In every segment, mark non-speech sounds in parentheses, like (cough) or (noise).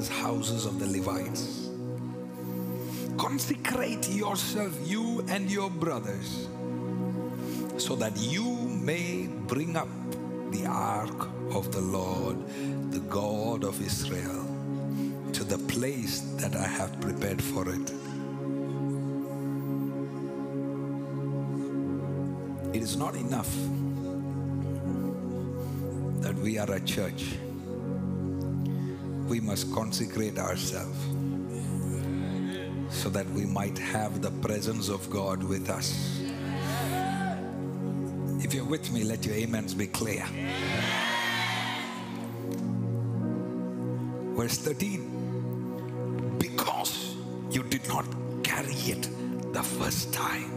fathers' houses of the Levites. Consecrate yourself, you and your brothers, so that you may bring up the ark of the Lord, the God of Israel, to the place that I have prepared for it. It is not enough that we are a church. We must consecrate ourselves so that we might have the presence of God with us. If you're with me, let your amens be clear. Verse 13 Because you did not carry it the first time,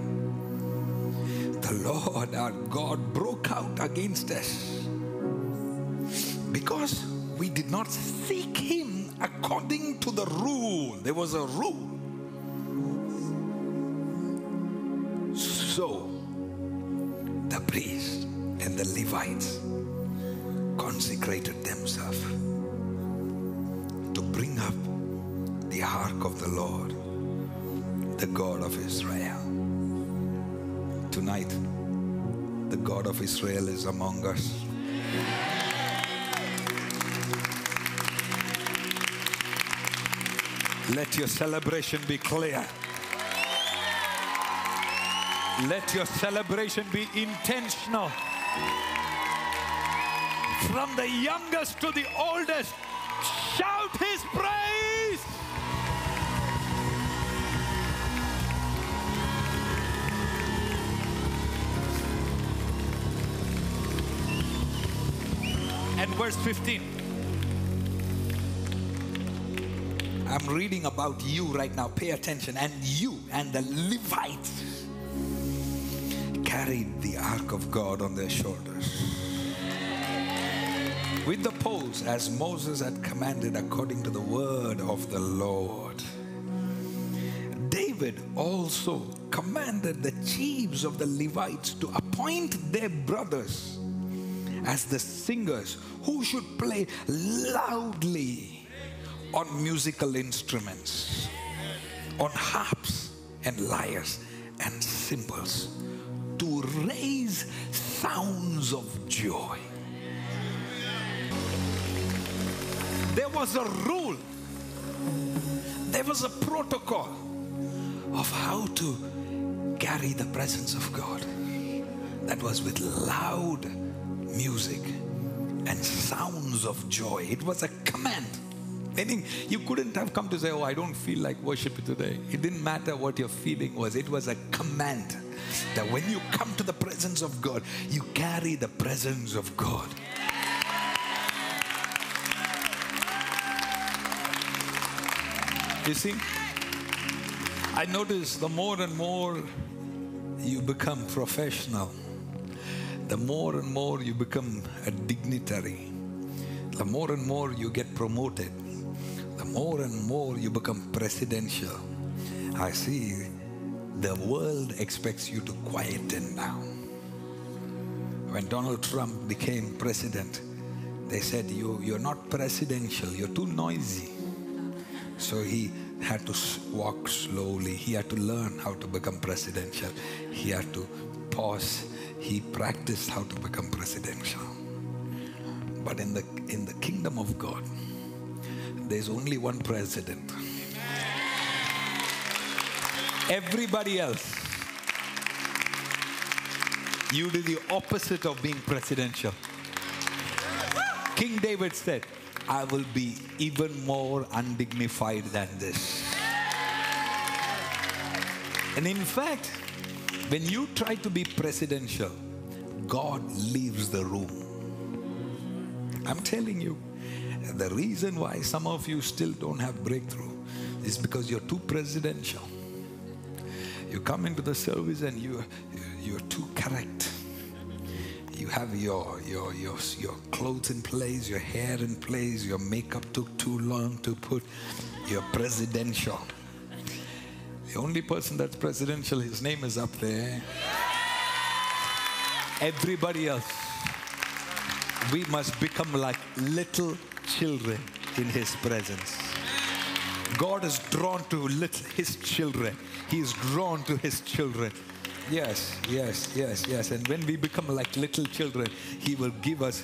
the Lord our God broke out against us. Because we did not seek Him according to the rule, there was a rule. So, the priests and the Levites consecrated themselves to bring up the ark of the Lord, the God of Israel. Tonight, the God of Israel is among us. Let your celebration be clear. Let your celebration be intentional. From the youngest to the oldest, shout his praise. And verse 15. I'm reading about you right now. Pay attention. And you and the Levites carried the ark of God on their shoulders with the poles as Moses had commanded according to the word of the Lord. David also commanded the chiefs of the Levites to appoint their brothers as the singers who should play loudly on musical instruments, on harps and lyres and cymbals to raise sounds of joy. There was a rule, there was a protocol of how to carry the presence of God. That was with loud music and sounds of joy. It was a command. Meaning, you couldn't have come to say, Oh, I don't feel like worship today. It didn't matter what your feeling was, it was a command that when you come to the presence of God, you carry the presence of God. You see, I notice the more and more you become professional, the more and more you become a dignitary, the more and more you get promoted, the more and more you become presidential. I see the world expects you to quieten down. When Donald Trump became president, they said, you, You're not presidential, you're too noisy. So he had to walk slowly. He had to learn how to become presidential. He had to pause. He practiced how to become presidential. But in the, in the kingdom of God, there's only one president. Everybody else, you do the opposite of being presidential. King David said, I will be even more undignified than this. And in fact, when you try to be presidential, God leaves the room. I'm telling you, the reason why some of you still don't have breakthrough is because you're too presidential. You come into the service and you, you're too correct you have your, your, your, your clothes in place, your hair in place, your makeup took too long to put, you're presidential. The only person that's presidential, his name is up there. everybody else. We must become like little children in His presence. God is drawn to little, His children. He is drawn to His children. Yes, yes, yes, yes. And when we become like little children, He will give us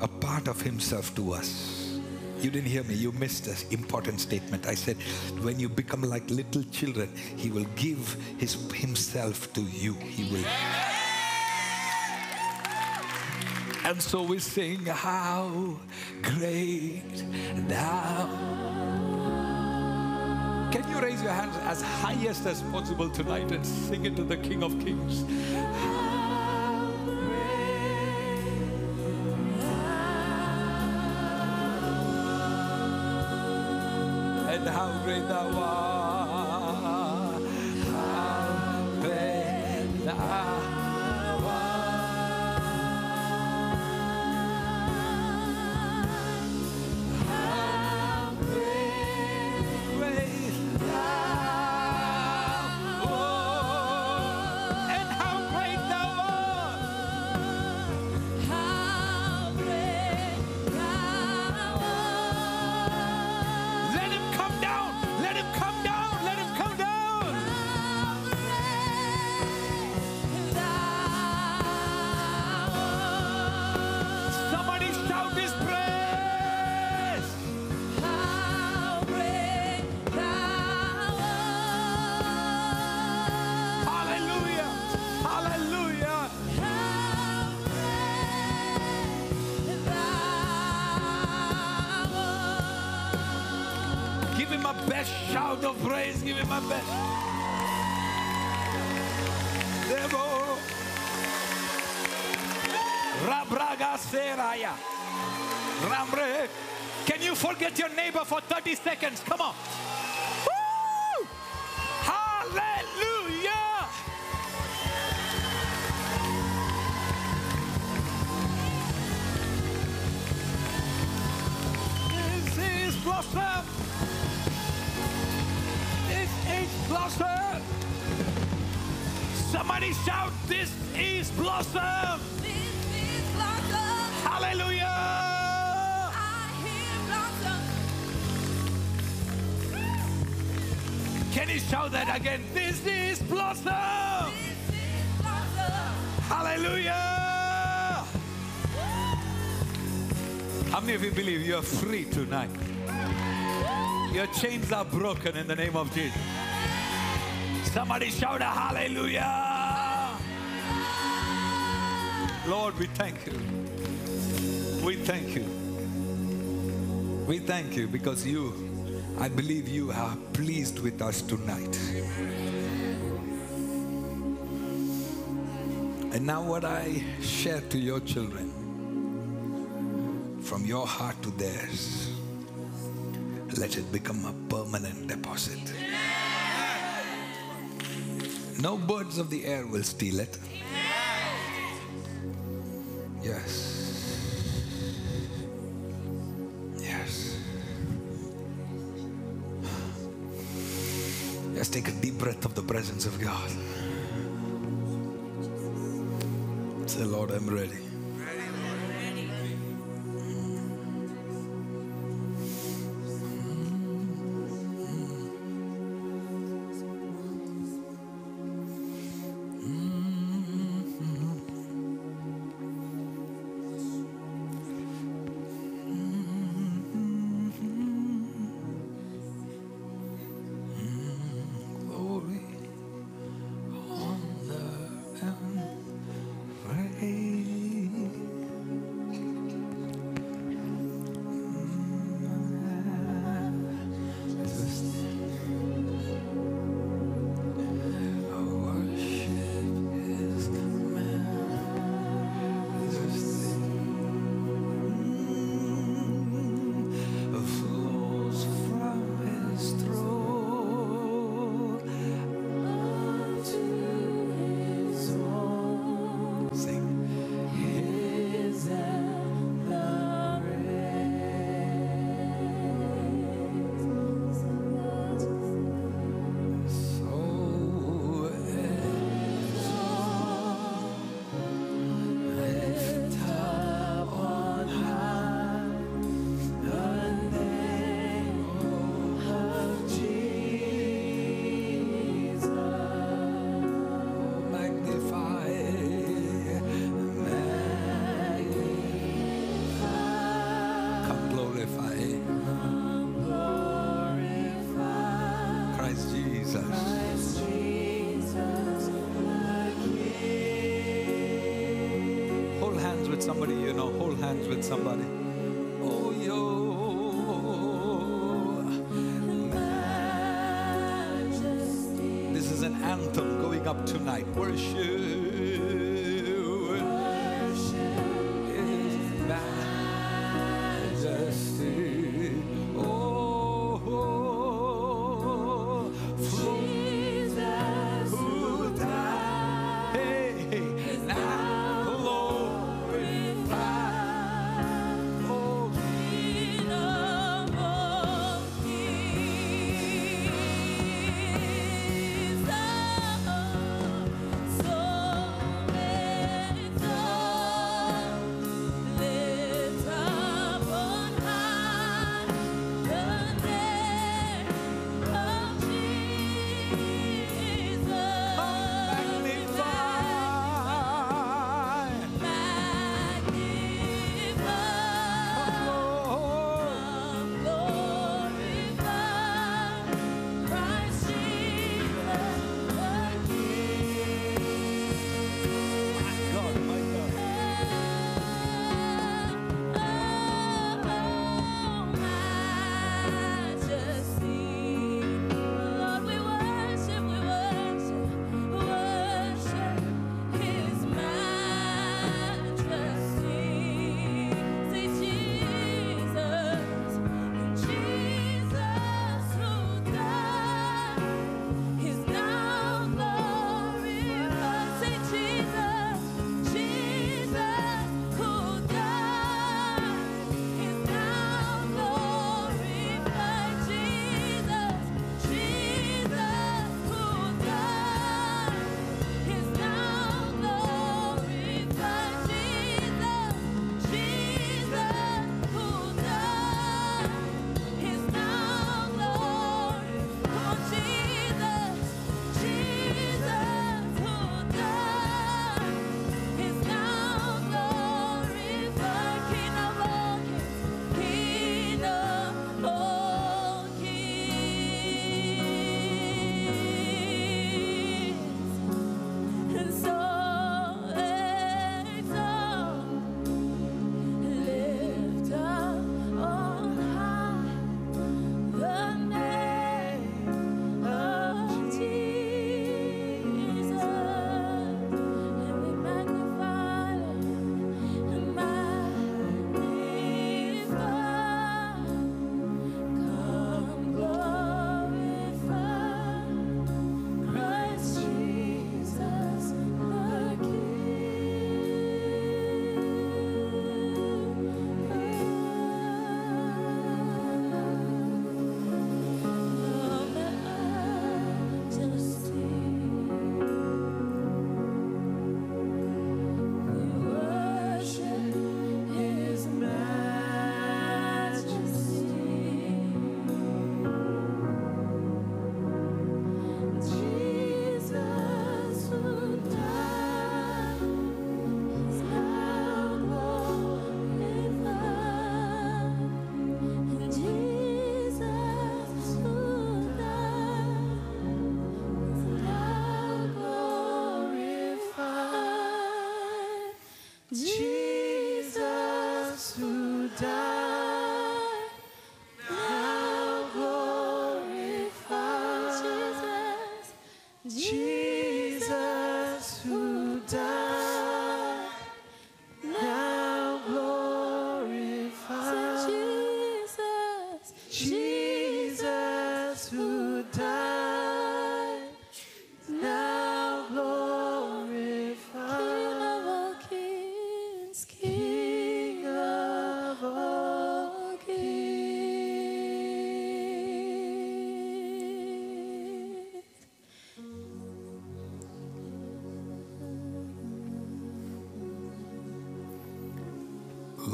a part of Himself to us. You didn't hear me. You missed an important statement. I said, when you become like little children, He will give His Himself to you. He will. And so we sing, How great thou. Can you raise your hands as highest as possible tonight and sing it to the King of Kings? How great And how great thou art. Shout of praise. Give him a best. Devo. Rabraga seraya. Rambre. Can you forget your neighbor for 30 seconds? Come on. Somebody shout, This is blossom. Hallelujah. Can you shout that again? This is blossom. Hallelujah. How many of you believe you are free tonight? Your chains are broken in the name of Jesus. Somebody shout a hallelujah. Lord, we thank you. We thank you. We thank you because you, I believe you are pleased with us tonight. And now, what I share to your children, from your heart to theirs, let it become a permanent deposit. No birds of the air will steal it. Yes. Yes. Let's take a deep breath of the presence of God. Say, Lord, I'm ready.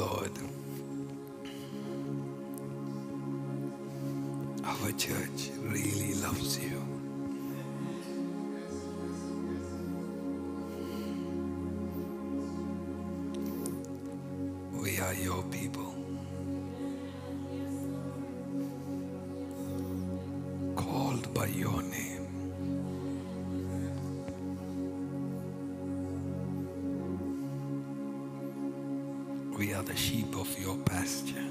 Lord. Our church really loves you. We are your people. The sheep of your pasture.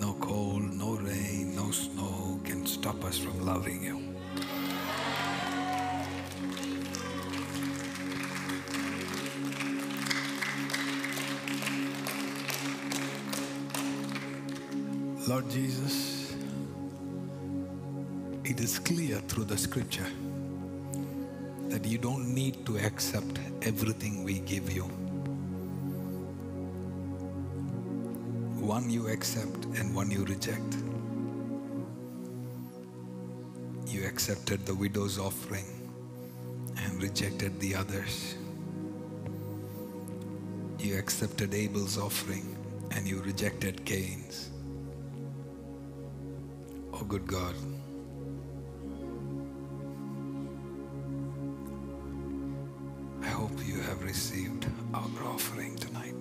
No cold, no rain, no snow can stop us from loving you. Lord Jesus, it is clear through the scripture you don't need to accept everything we give you. One you accept and one you reject. You accepted the widow's offering and rejected the others. You accepted Abel's offering and you rejected Cain's. Oh, good God. Received our offering tonight.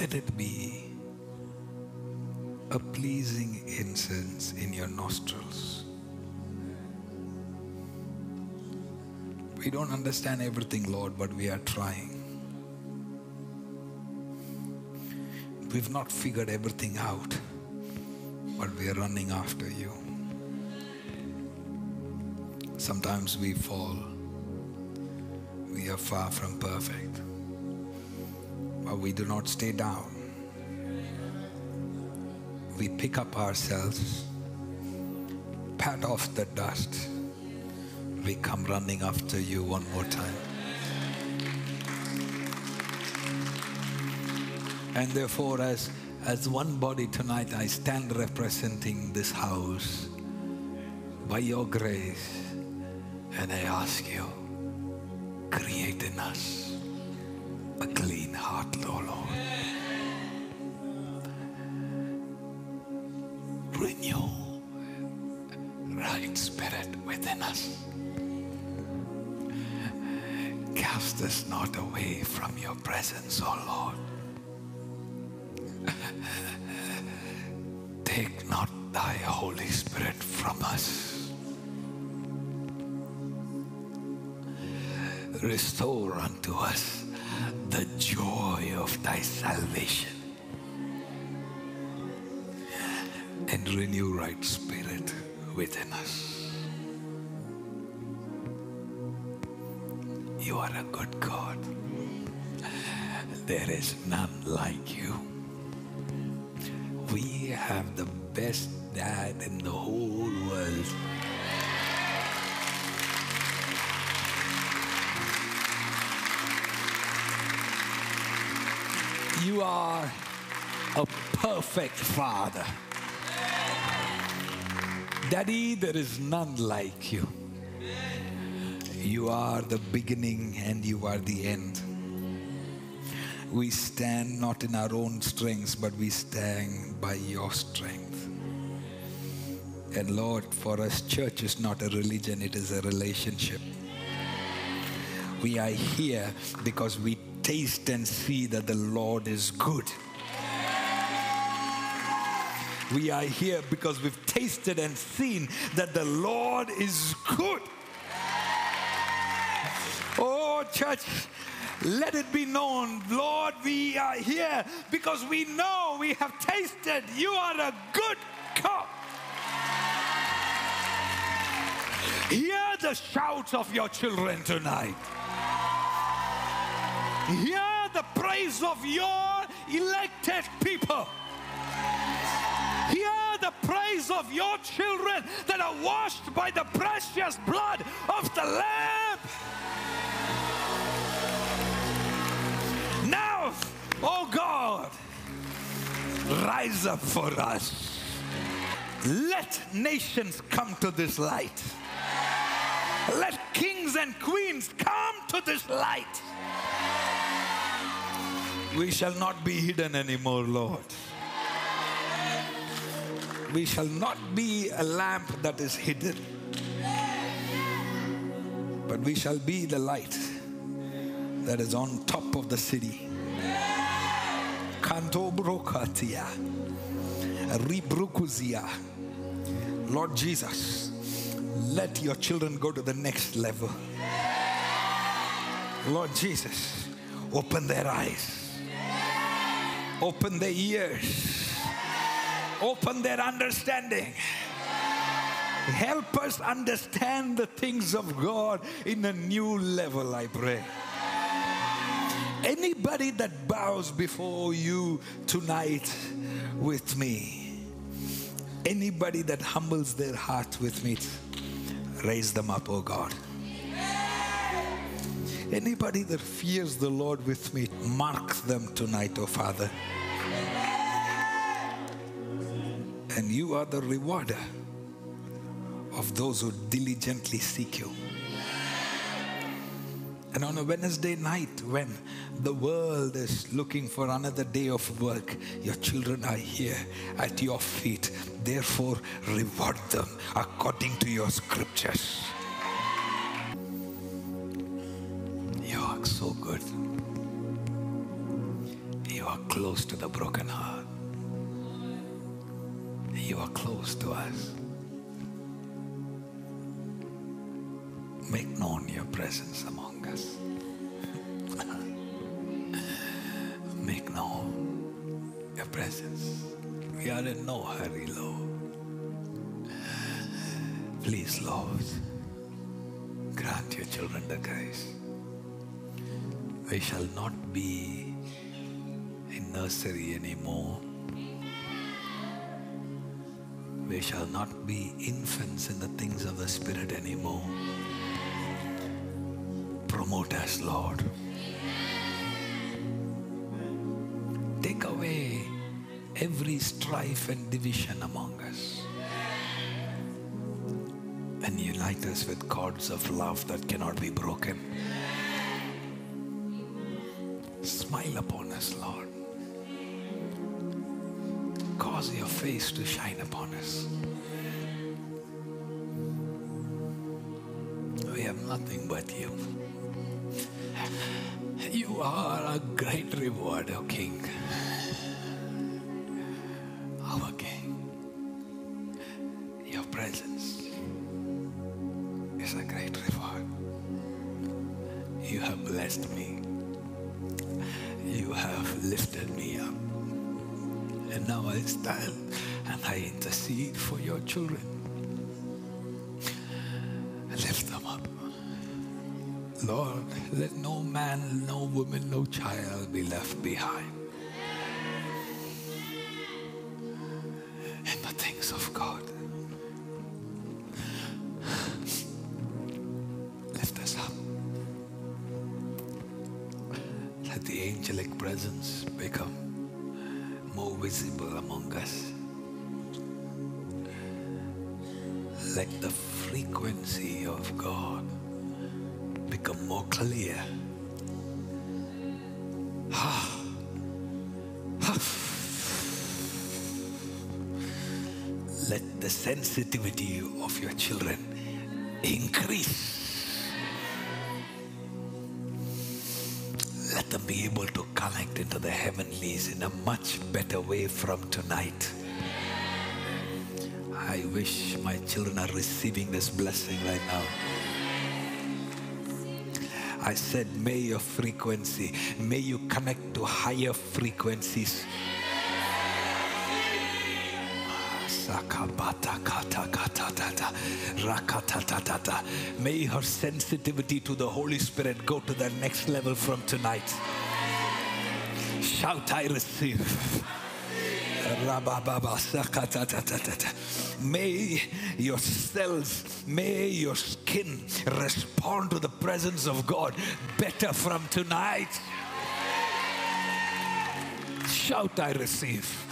Let it be a pleasing incense in your nostrils. We don't understand everything, Lord, but we are trying. We've not figured everything out, but we are running after you. Sometimes we fall. Are far from perfect. But we do not stay down. We pick up ourselves, pat off the dust. We come running after you one more time. And therefore, as, as one body tonight, I stand representing this house by your grace. And I ask you, in us a clean heart, Lord. Renew right spirit within us. Cast us not away from your presence, O Lord. Restore unto us the joy of thy salvation and renew right spirit within us. You are a good God. There is none like you. We have the best dad in the You are a perfect father. Daddy, there is none like you. You are the beginning and you are the end. We stand not in our own strengths, but we stand by your strength. And Lord, for us, church is not a religion, it is a relationship. We are here because we taste and see that the Lord is good. We are here because we've tasted and seen that the Lord is good. Oh, church, let it be known, Lord, we are here because we know we have tasted you are a good God. Hear the shouts of your children tonight. Hear the praise of your elected people. Hear the praise of your children that are washed by the precious blood of the Lamb. Now, oh God, rise up for us. Let nations come to this light. Let kings and queens come to this light. We shall not be hidden anymore, Lord. We shall not be a lamp that is hidden, but we shall be the light that is on top of the city. Kanto brokatia, ribrukuzia. Lord Jesus, Let your children go to the next level. Lord Jesus, open their eyes, open their ears, open their understanding. Help us understand the things of God in a new level, I pray. Anybody that bows before you tonight with me, anybody that humbles their heart with me, raise them up, oh God. Anybody that fears the Lord with me, mark them tonight, oh Father. And you are the rewarder of those who diligently seek you. And on a Wednesday night, when the world is looking for another day of work, your children are here at your feet. Therefore, reward them according to your scriptures. Are so good. You are close to the broken heart. You are close to us. Make known your presence among us. (laughs) Make known your presence. We are in no hurry, Lord. Please, Lord, grant your children the grace. We shall not be in nursery anymore. We shall not be infants in the things of the Spirit anymore. Promote us, Lord. Take away every strife and division among us. And unite us with cords of love that cannot be broken. Smile upon us, Lord. Cause your face to shine upon us. We have nothing but you. You are a great reward, O King. And I intercede for your children. Lift them up. Lord, let no man, no woman, no child be left behind. Let the sensitivity of your children increase. Let them be able to connect into the heavenlies in a much better way from tonight. I wish my children are receiving this blessing right now. I said, may your frequency, may you connect to higher frequencies. May her sensitivity to the Holy Spirit go to the next level from tonight. Shout, I receive. May your cells, may your skin respond to the presence of God better from tonight. Shout, I receive.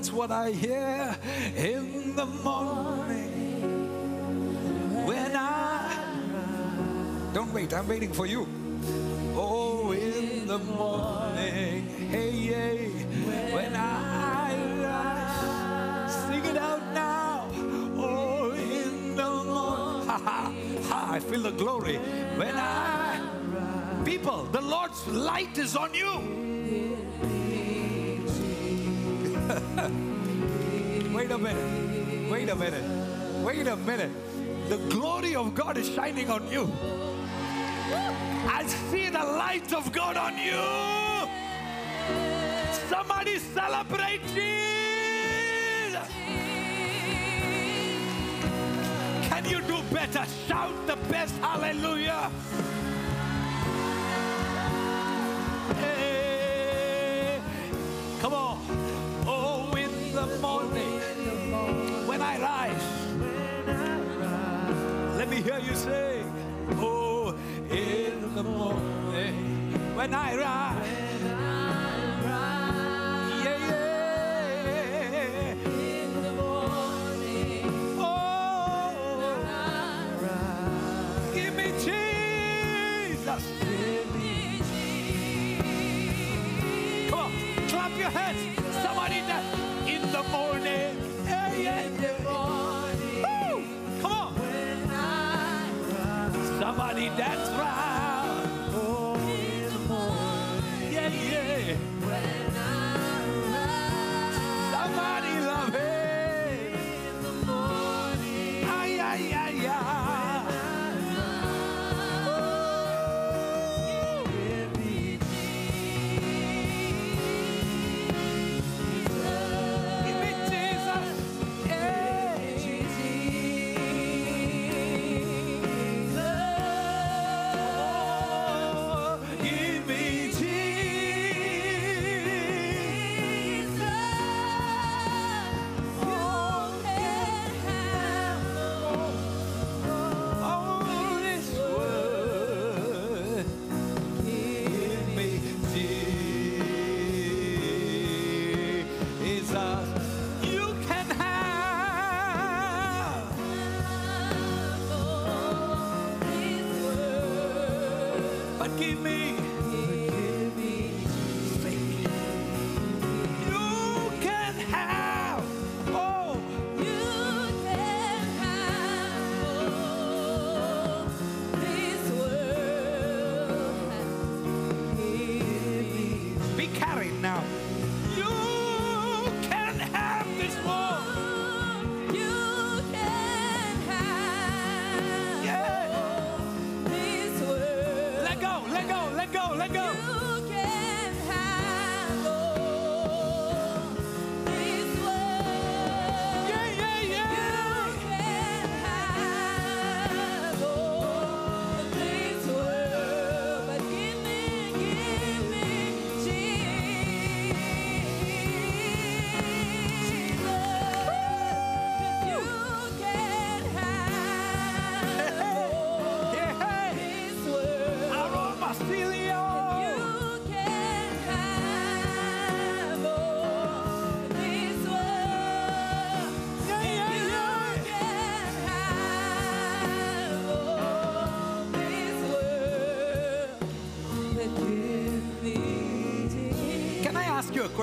That's what I hear in the morning. When I don't wait, I'm waiting for you. Oh, in the morning, hey, hey, when I rise, sing it out now. Oh, in the morning, ha ha I feel the glory. When I, people, the Lord's light is on you. Wait a minute. Wait a minute. Wait a minute. The glory of God is shining on you. I see the light of God on you. Somebody celebrate Jesus. Can you do better? Shout the best hallelujah. Rise, let me hear you say, Oh, in the morning, when I rise. Somebody dance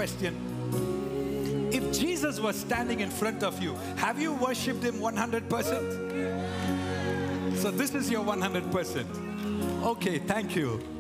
question? If Jesus was standing in front of you, have you worshipped him 100%? So this is your 100%. Okay, thank you. You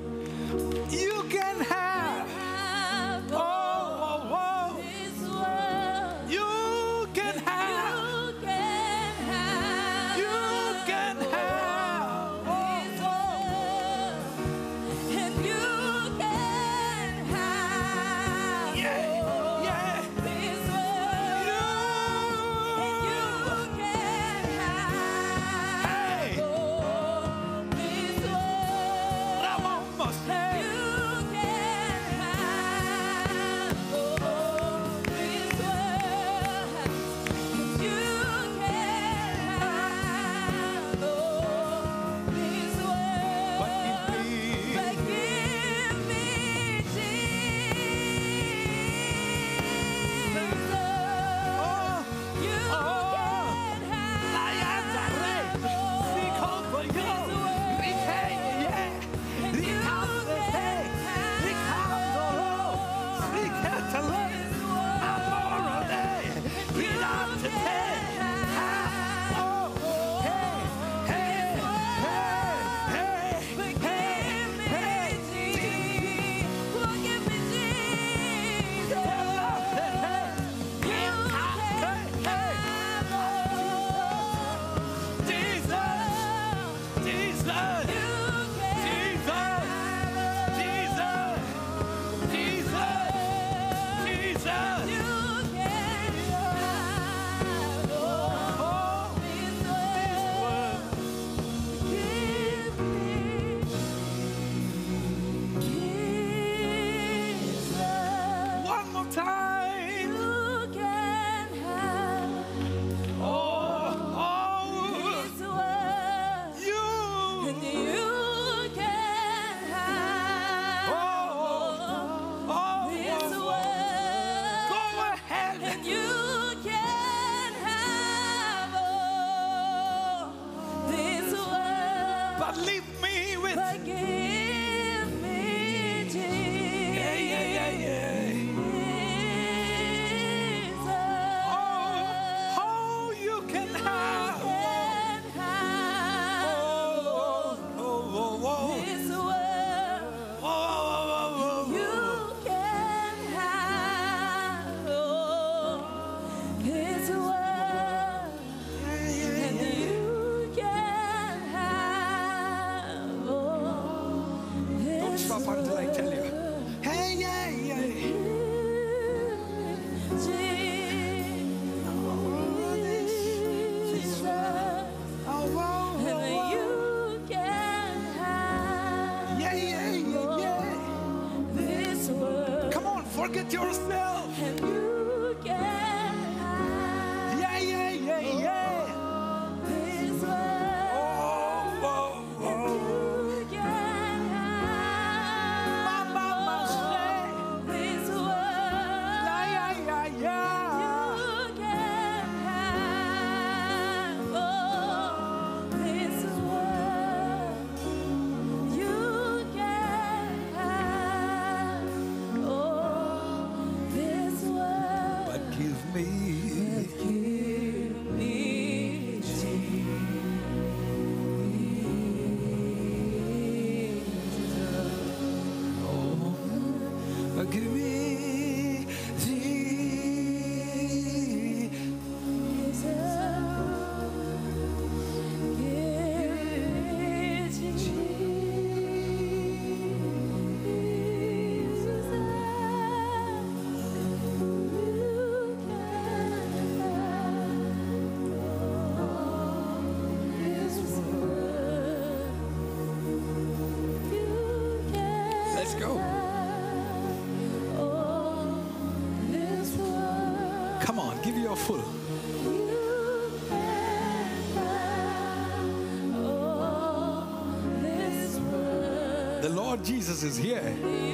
Lord Jesus is here.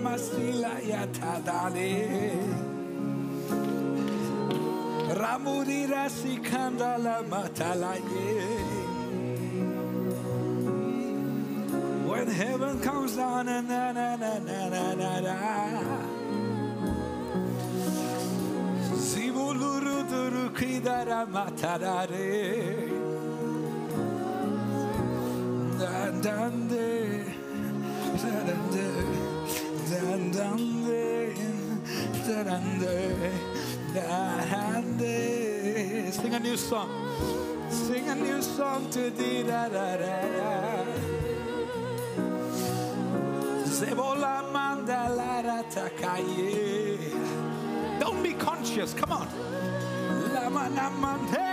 Ramasila yatadale. Ramudira sikandala matalaye. When heaven comes down, and na na na na na na. Zibuluru duru kidara matarare. song. Sing a new song to thee. Da, da, da, da. Don't be conscious. Come on. Lama namante.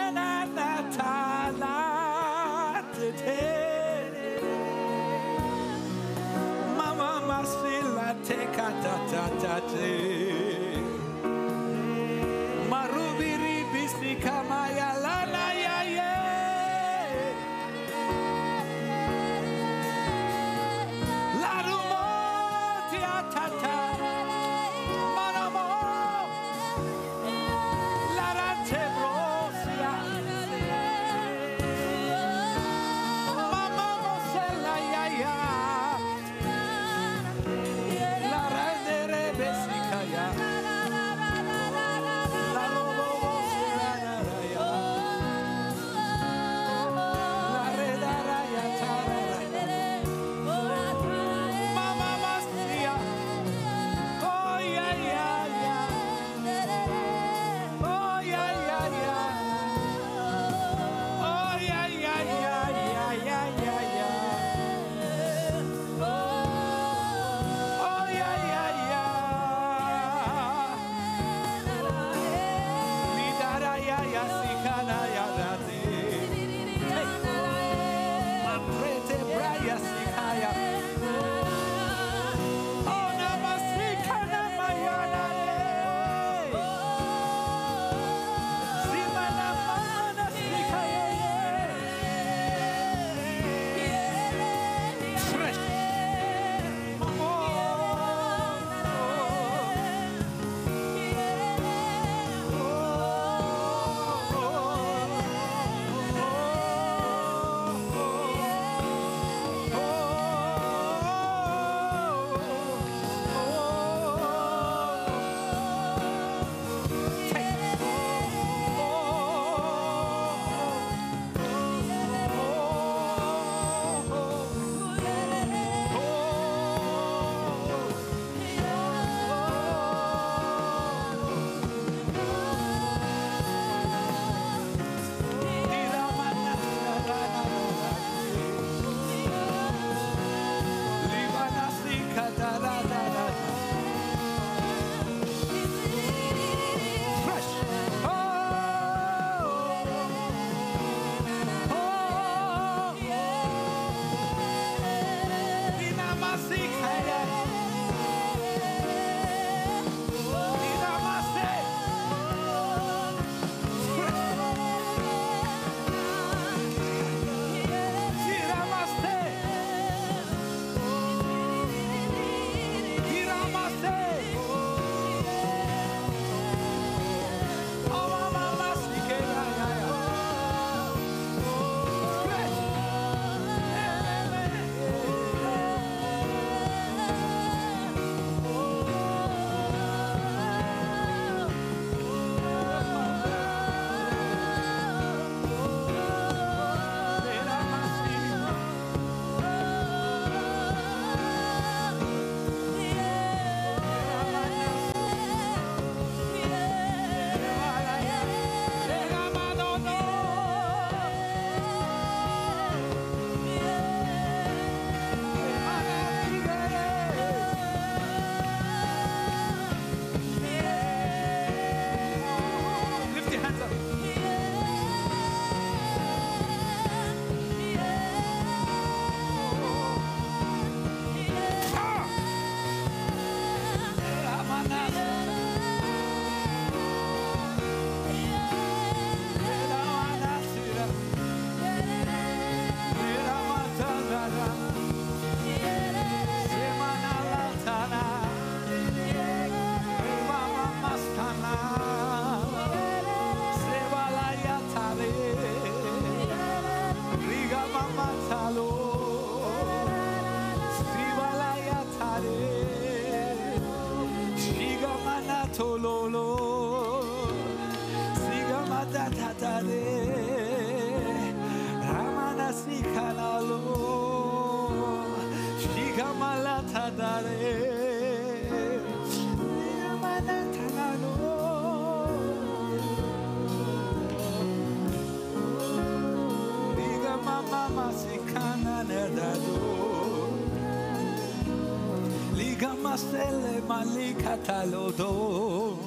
sele malika talodo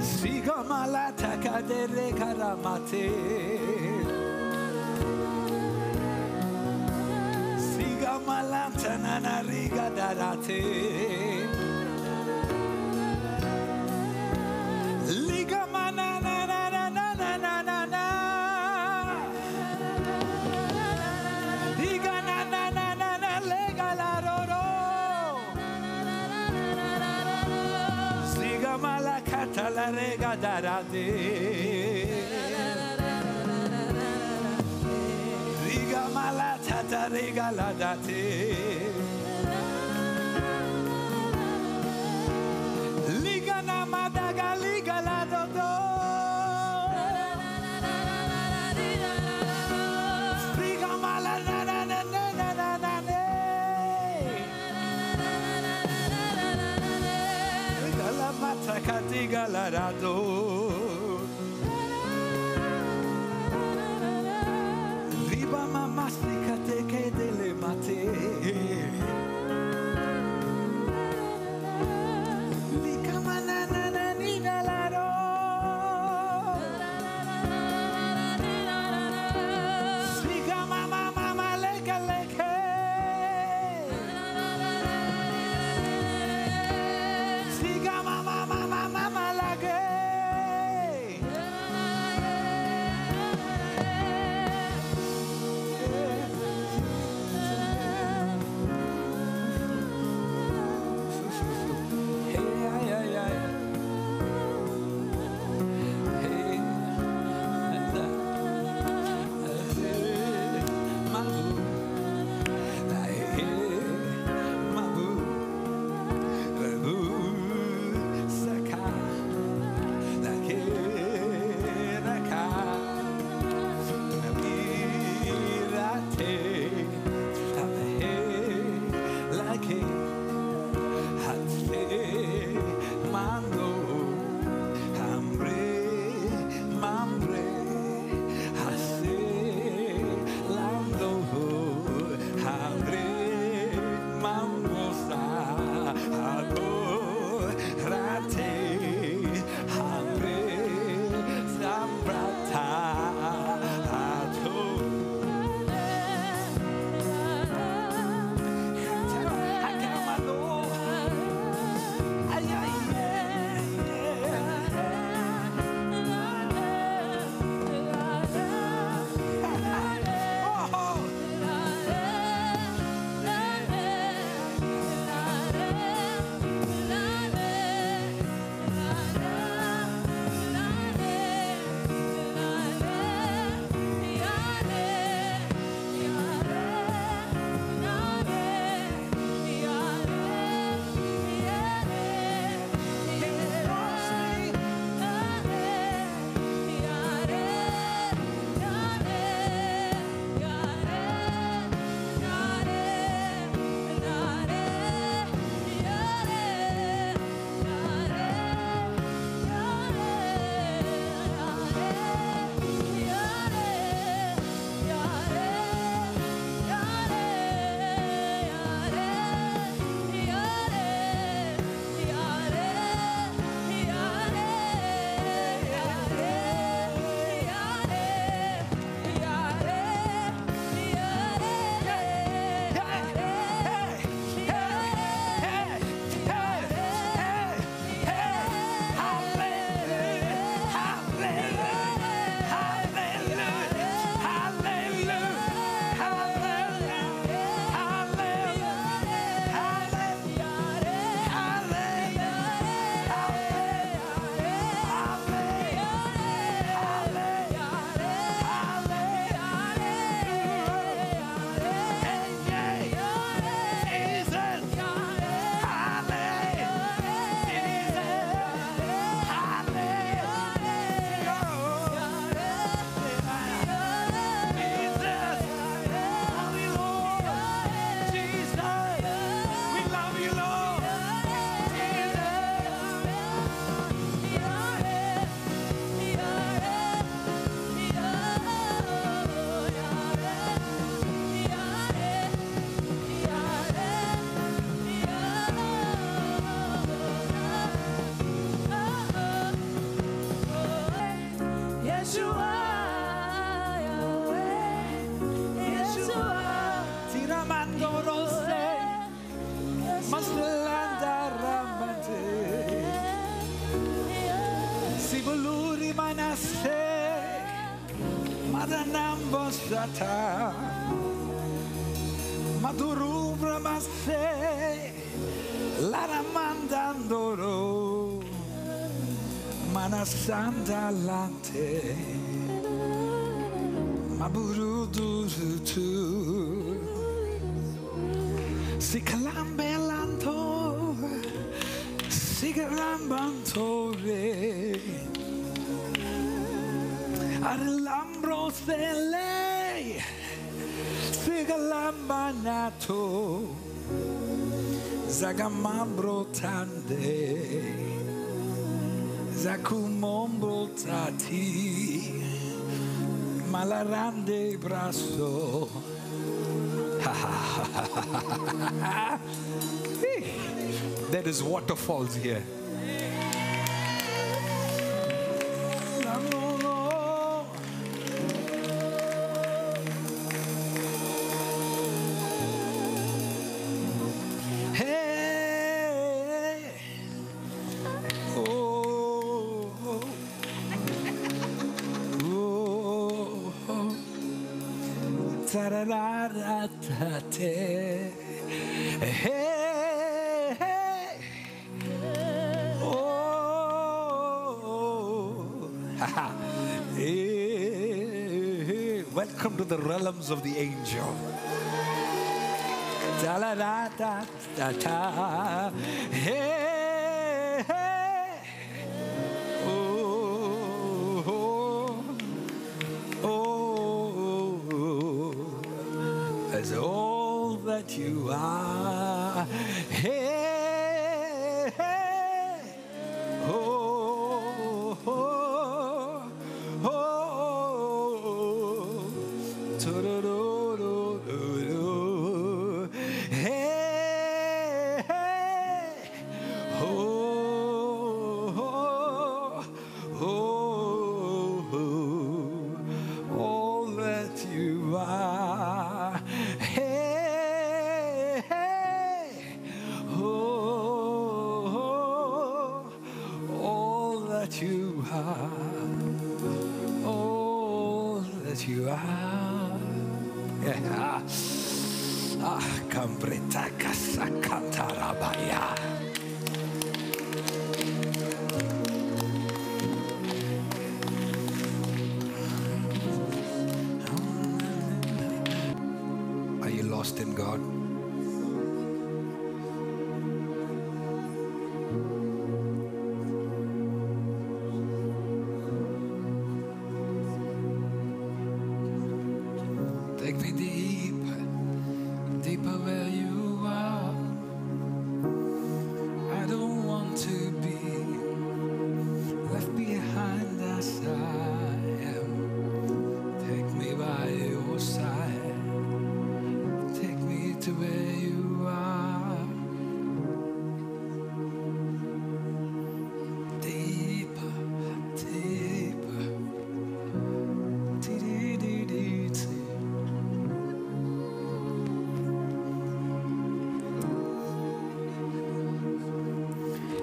Siga malata kadere karamate Siga nanariga darate. რადე რიგამალათა და რიგალადათე regalarado. Riba mamástica Ranambosata. Maduru Brahmase. Laramandandoro. Manasanda Lante. Maburu Duzutu. Sikalambelanto. Sigarambantore. Arlambro Sele. Sigalambanato. Zagamambro Tande. Tati. Malarande Brasso. (laughs) there is waterfalls here. Hey. Oh. (laughs) Welcome to the realms of the angel. Da-la-da-da-da-da. Hey,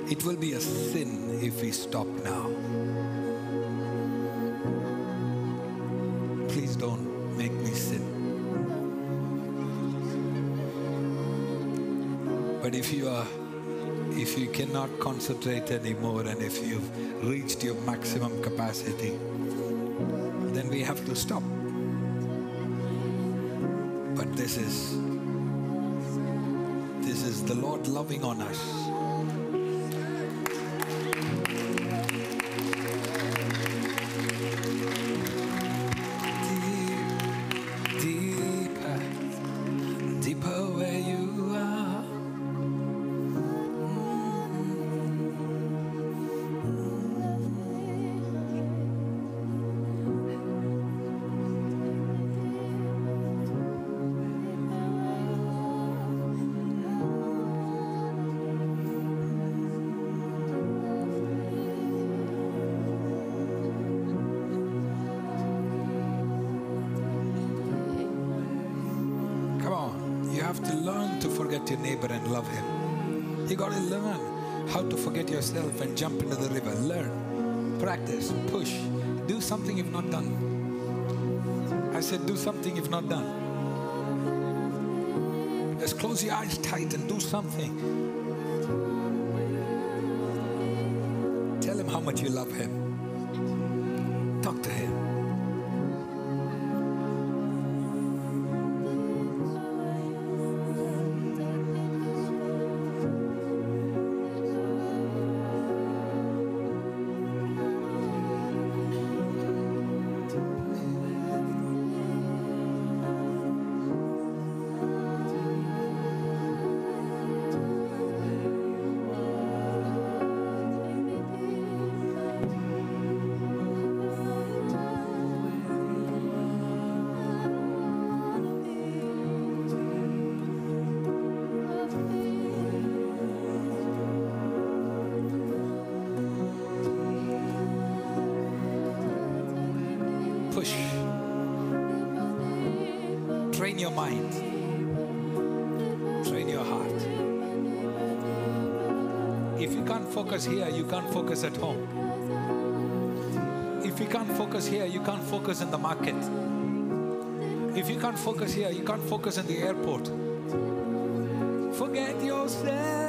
It will be a sin if we stop now. Please don't make me sin. But if you are if you cannot concentrate anymore and if you've reached your maximum capacity, then we have to stop. But this is this is the Lord loving on us. Not done. I said, do something if not done. Just close your eyes tight and do something. Your mind. Train your heart. If you can't focus here, you can't focus at home. If you can't focus here, you can't focus in the market. If you can't focus here, you can't focus in the airport. Forget yourself.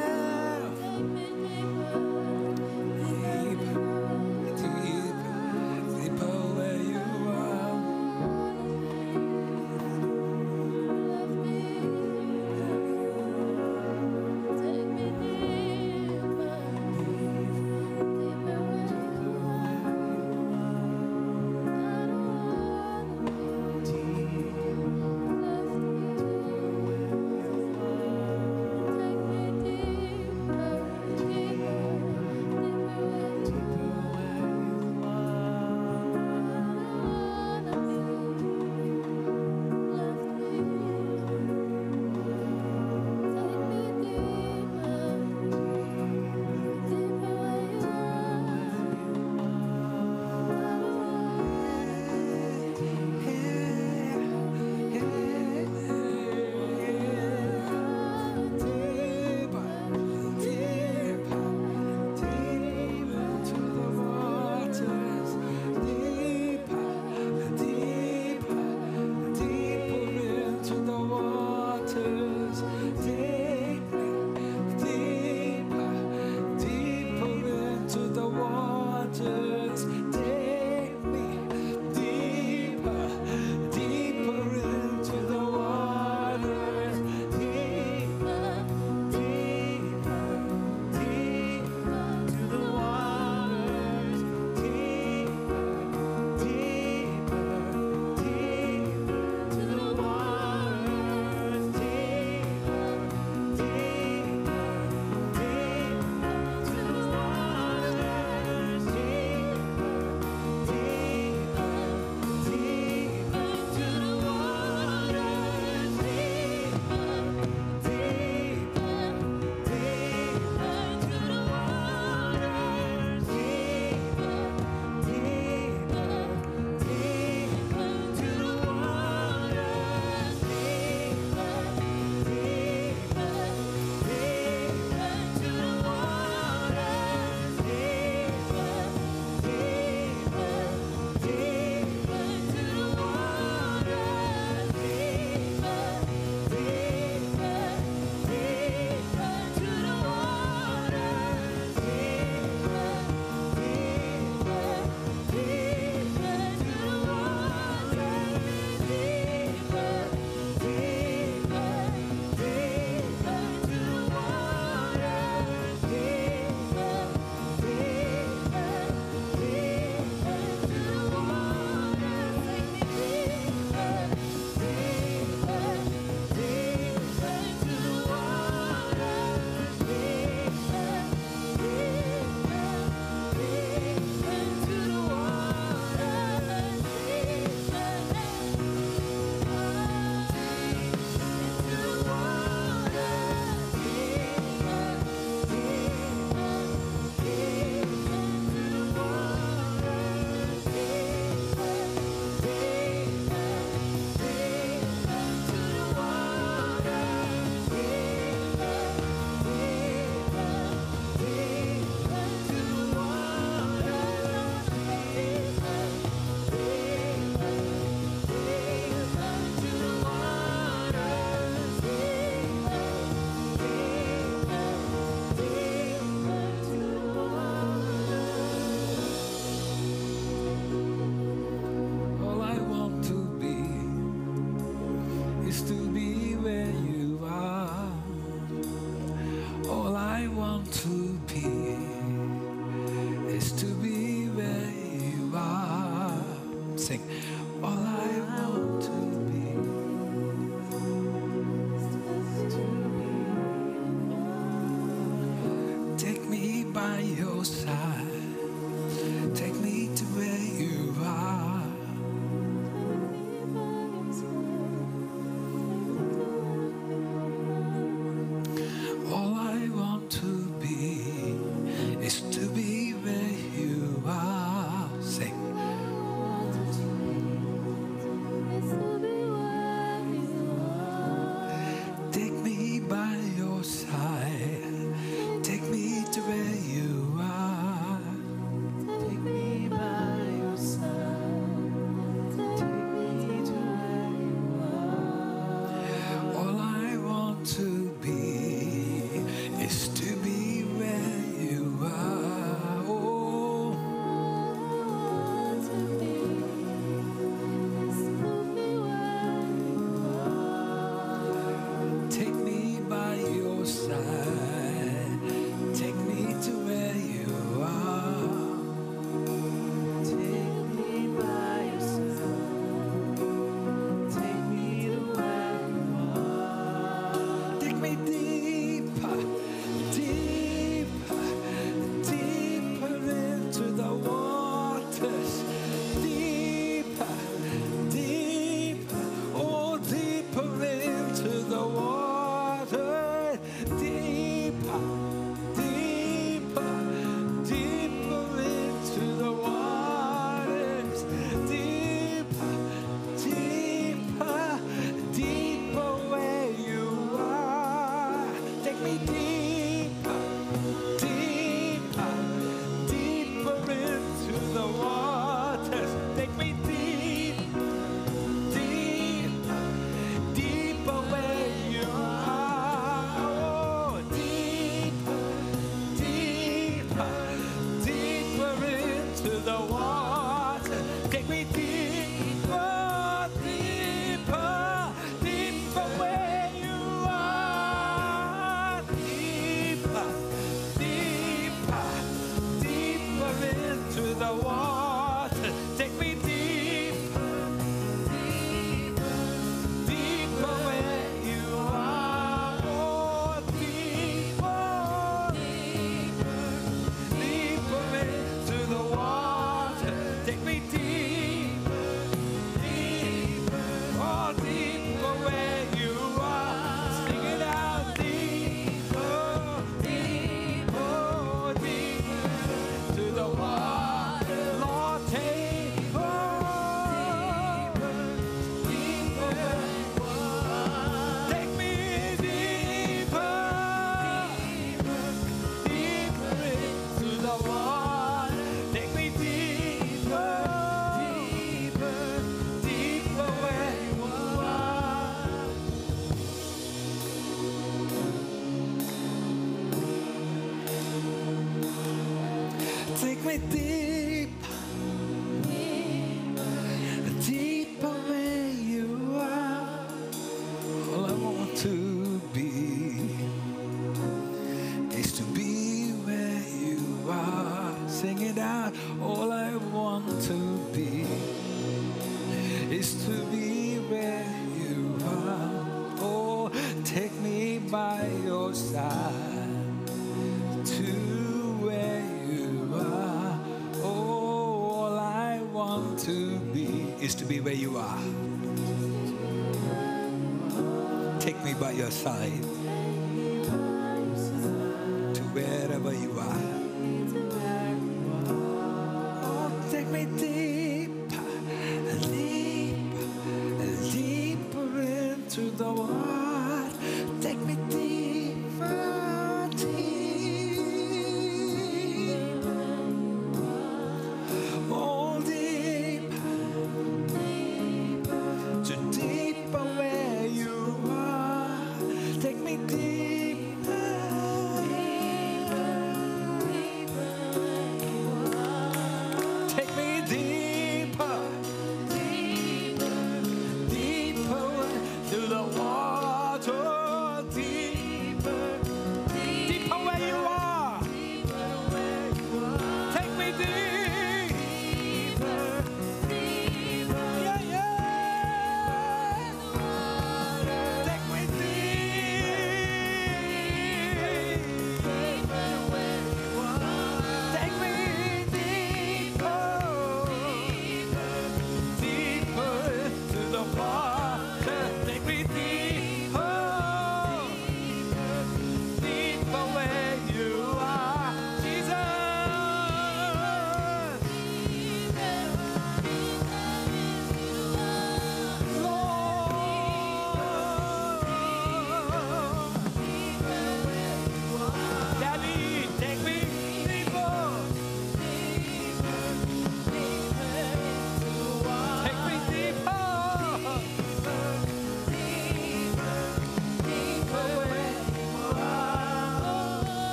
take me by your side.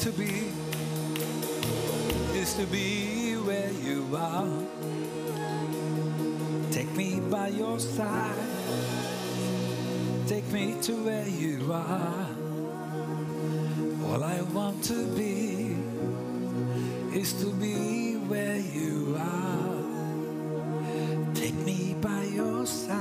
to be is to be where you are. Take me by your side. Take me to where you are. All I want to be is to be where you are. Take me by your side.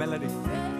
melody.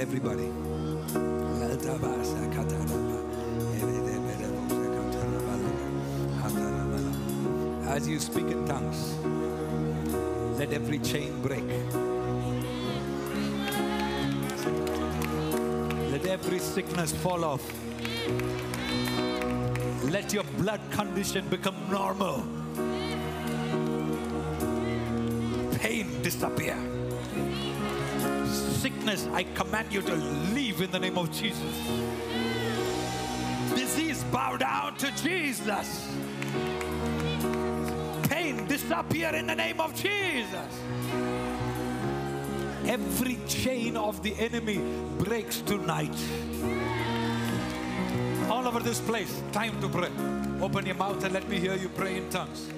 everybody. As you speak in tongues, let every chain break. Let every sickness fall off. Let your blood condition become normal. Pain disappear sickness, I command you to leave in the name of Jesus. Disease, bow down to Jesus. Pain, disappear in the name of Jesus. Every chain of the enemy breaks tonight. All over this place, time to pray. Open your mouth and let me hear you pray in tongues.